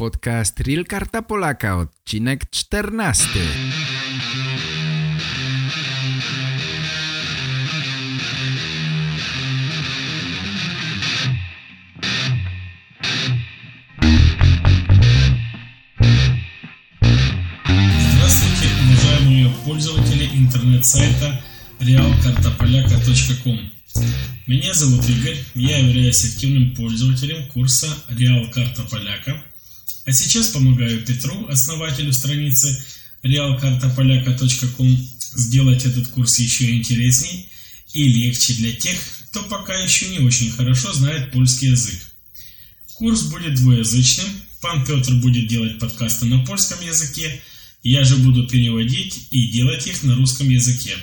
Podcast Real Karta Polaka, odcinek 14. Здравствуйте, уважаемые пользователи интернет-сайта realkartapolaka.com. Меня зовут Игорь, я являюсь активным пользователем курса Реал Карта Поляка, а сейчас помогаю Петру, основателю страницы realkartapolaka.com, сделать этот курс еще интересней и легче для тех, кто пока еще не очень хорошо знает польский язык. Курс будет двуязычным, пан Петр будет делать подкасты на польском языке, я же буду переводить и делать их на русском языке.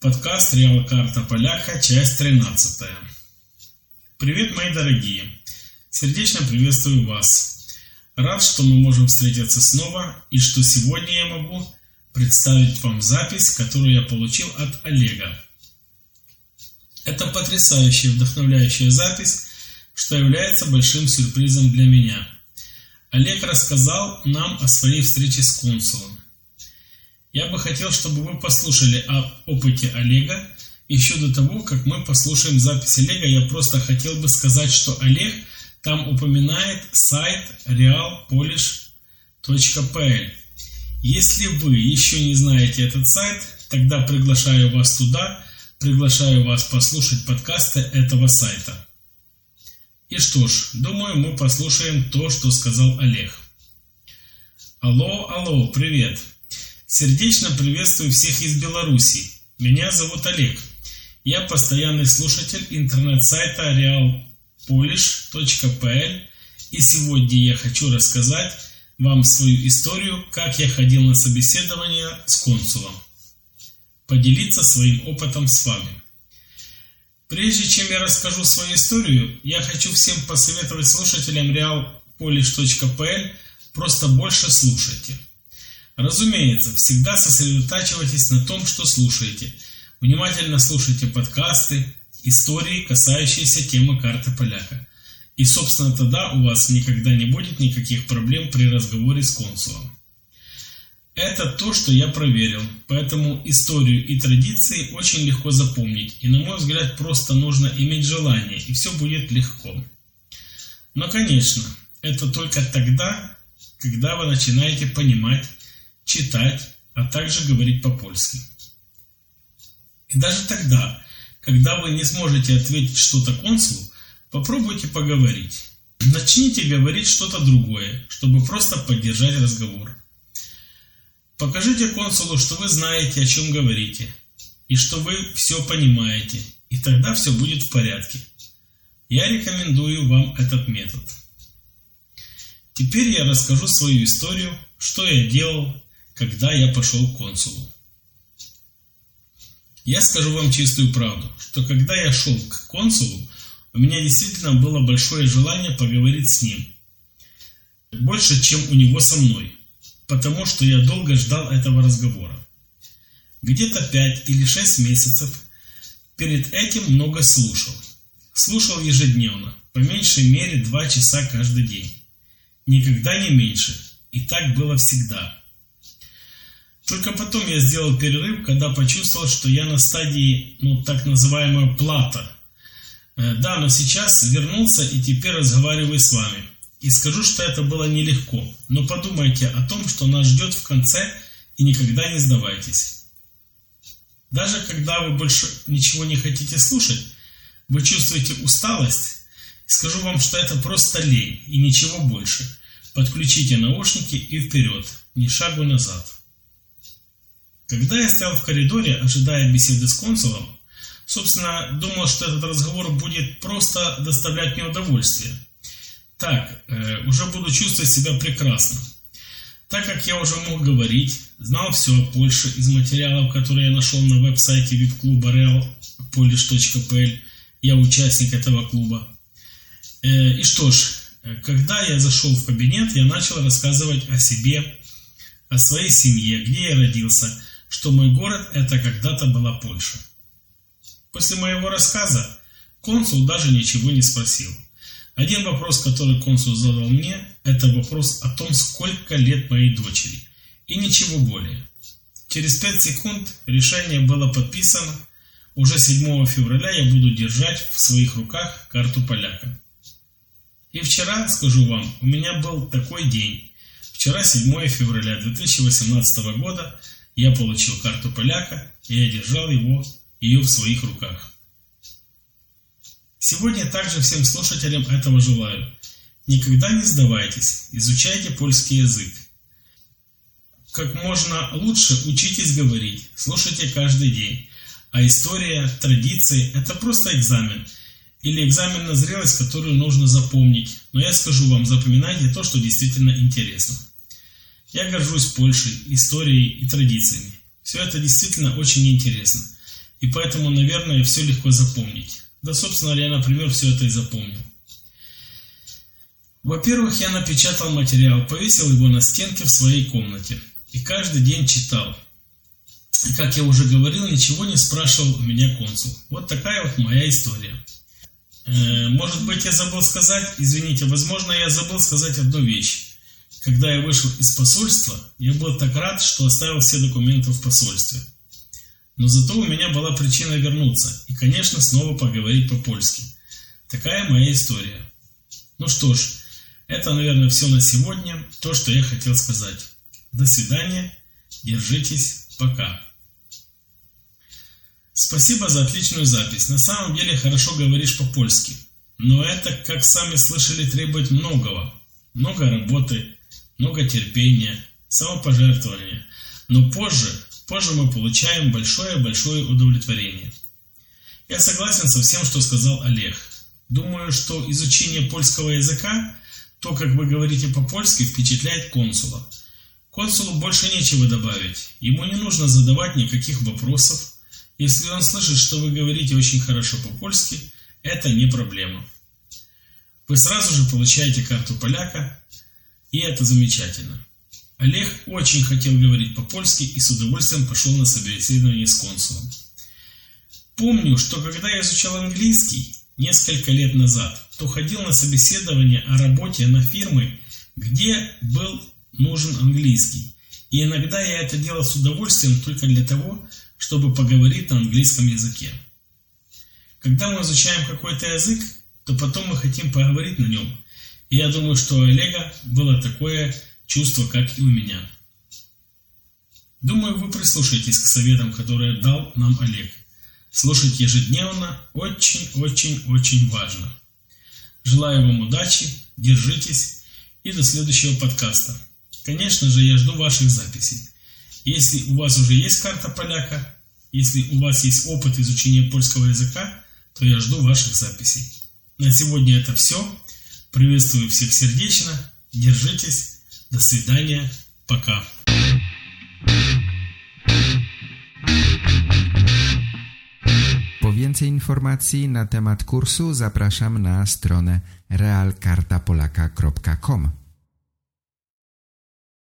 Подкаст Реал Карта Поляка, часть 13. Привет, мои дорогие! Сердечно приветствую вас. Рад, что мы можем встретиться снова и что сегодня я могу представить вам запись, которую я получил от Олега. Это потрясающая, вдохновляющая запись, что является большим сюрпризом для меня. Олег рассказал нам о своей встрече с консулом. Я бы хотел, чтобы вы послушали о опыте Олега. Еще до того, как мы послушаем запись Олега, я просто хотел бы сказать, что Олег там упоминает сайт realpolish.pl. Если вы еще не знаете этот сайт, тогда приглашаю вас туда, приглашаю вас послушать подкасты этого сайта. И что ж, думаю, мы послушаем то, что сказал Олег. Алло, алло, привет. Сердечно приветствую всех из Беларуси. Меня зовут Олег. Я постоянный слушатель интернет-сайта realpolish.pl и сегодня я хочу рассказать вам свою историю, как я ходил на собеседование с консулом. Поделиться своим опытом с вами. Прежде чем я расскажу свою историю, я хочу всем посоветовать слушателям realpolish.pl просто больше слушайте. Разумеется, всегда сосредотачивайтесь на том, что слушаете. Внимательно слушайте подкасты, истории, касающиеся темы карты поляка. И, собственно, тогда у вас никогда не будет никаких проблем при разговоре с консулом. Это то, что я проверил, поэтому историю и традиции очень легко запомнить, и, на мой взгляд, просто нужно иметь желание, и все будет легко. Но, конечно, это только тогда, когда вы начинаете понимать, читать, а также говорить по-польски. И даже тогда, когда вы не сможете ответить что-то консулу, попробуйте поговорить. Начните говорить что-то другое, чтобы просто поддержать разговор. Покажите консулу, что вы знаете, о чем говорите, и что вы все понимаете, и тогда все будет в порядке. Я рекомендую вам этот метод. Теперь я расскажу свою историю, что я делал, когда я пошел к консулу. Я скажу вам чистую правду, что когда я шел к консулу, у меня действительно было большое желание поговорить с ним. Больше, чем у него со мной, потому что я долго ждал этого разговора. Где-то пять или шесть месяцев перед этим много слушал. Слушал ежедневно, по меньшей мере два часа каждый день. Никогда не меньше. И так было всегда. Только потом я сделал перерыв, когда почувствовал, что я на стадии, ну, так называемого плата. Э, да, но сейчас вернулся и теперь разговариваю с вами. И скажу, что это было нелегко. Но подумайте о том, что нас ждет в конце, и никогда не сдавайтесь. Даже когда вы больше ничего не хотите слушать, вы чувствуете усталость, скажу вам, что это просто лень и ничего больше. Подключите наушники и вперед, ни шагу назад. Когда я стоял в коридоре, ожидая беседы с консулом, собственно, думал, что этот разговор будет просто доставлять мне удовольствие. Так, э, уже буду чувствовать себя прекрасно. Так как я уже мог говорить, знал все о Польше из материалов, которые я нашел на веб-сайте вип-клуба realpolish.pl, я участник этого клуба. Э, и что ж, когда я зашел в кабинет, я начал рассказывать о себе, о своей семье, где я родился – что мой город это когда-то была Польша. После моего рассказа консул даже ничего не спросил. Один вопрос, который консул задал мне, это вопрос о том, сколько лет моей дочери. И ничего более. Через 5 секунд решение было подписано. Уже 7 февраля я буду держать в своих руках карту поляка. И вчера, скажу вам, у меня был такой день. Вчера, 7 февраля 2018 года, я получил карту поляка, и я держал его, ее в своих руках. Сегодня также всем слушателям этого желаю. Никогда не сдавайтесь, изучайте польский язык. Как можно лучше учитесь говорить, слушайте каждый день. А история, традиции – это просто экзамен. Или экзамен на зрелость, которую нужно запомнить. Но я скажу вам, запоминайте то, что действительно интересно. Я горжусь Польшей, историей и традициями. Все это действительно очень интересно. И поэтому, наверное, все легко запомнить. Да, собственно, я, например, все это и запомнил. Во-первых, я напечатал материал, повесил его на стенке в своей комнате. И каждый день читал. И, как я уже говорил, ничего не спрашивал у меня консул. Вот такая вот моя история. Э, может быть, я забыл сказать, извините, возможно, я забыл сказать одну вещь. Когда я вышел из посольства, я был так рад, что оставил все документы в посольстве. Но зато у меня была причина вернуться и, конечно, снова поговорить по-польски. Такая моя история. Ну что ж, это, наверное, все на сегодня, то, что я хотел сказать. До свидания, держитесь, пока. Спасибо за отличную запись. На самом деле хорошо говоришь по-польски. Но это, как сами слышали, требует многого. Много работы, много терпения, самопожертвования. Но позже Позже мы получаем большое-большое удовлетворение. Я согласен со всем, что сказал Олег. Думаю, что изучение польского языка, то, как вы говорите по-польски, впечатляет консула. Консулу больше нечего добавить. Ему не нужно задавать никаких вопросов. Если он слышит, что вы говорите очень хорошо по-польски, это не проблема. Вы сразу же получаете карту поляка, и это замечательно. Олег очень хотел говорить по-польски и с удовольствием пошел на собеседование с консулом. Помню, что когда я изучал английский несколько лет назад, то ходил на собеседование о работе на фирмы, где был нужен английский. И иногда я это делал с удовольствием только для того, чтобы поговорить на английском языке. Когда мы изучаем какой-то язык, то потом мы хотим поговорить на нем. Я думаю, что у Олега было такое чувство, как и у меня. Думаю, вы прислушаетесь к советам, которые дал нам Олег. Слушать ежедневно очень-очень-очень важно. Желаю вам удачи, держитесь и до следующего подкаста. Конечно же, я жду ваших записей. Если у вас уже есть карта поляка, если у вас есть опыт изучения польского языка, то я жду ваших записей. На сегодня это все. Приветствую всех сердечно. Держитесь. До свидания. Пока. Po więcej informacji na temat kursu zapraszam na stronę realkartapolaka.com.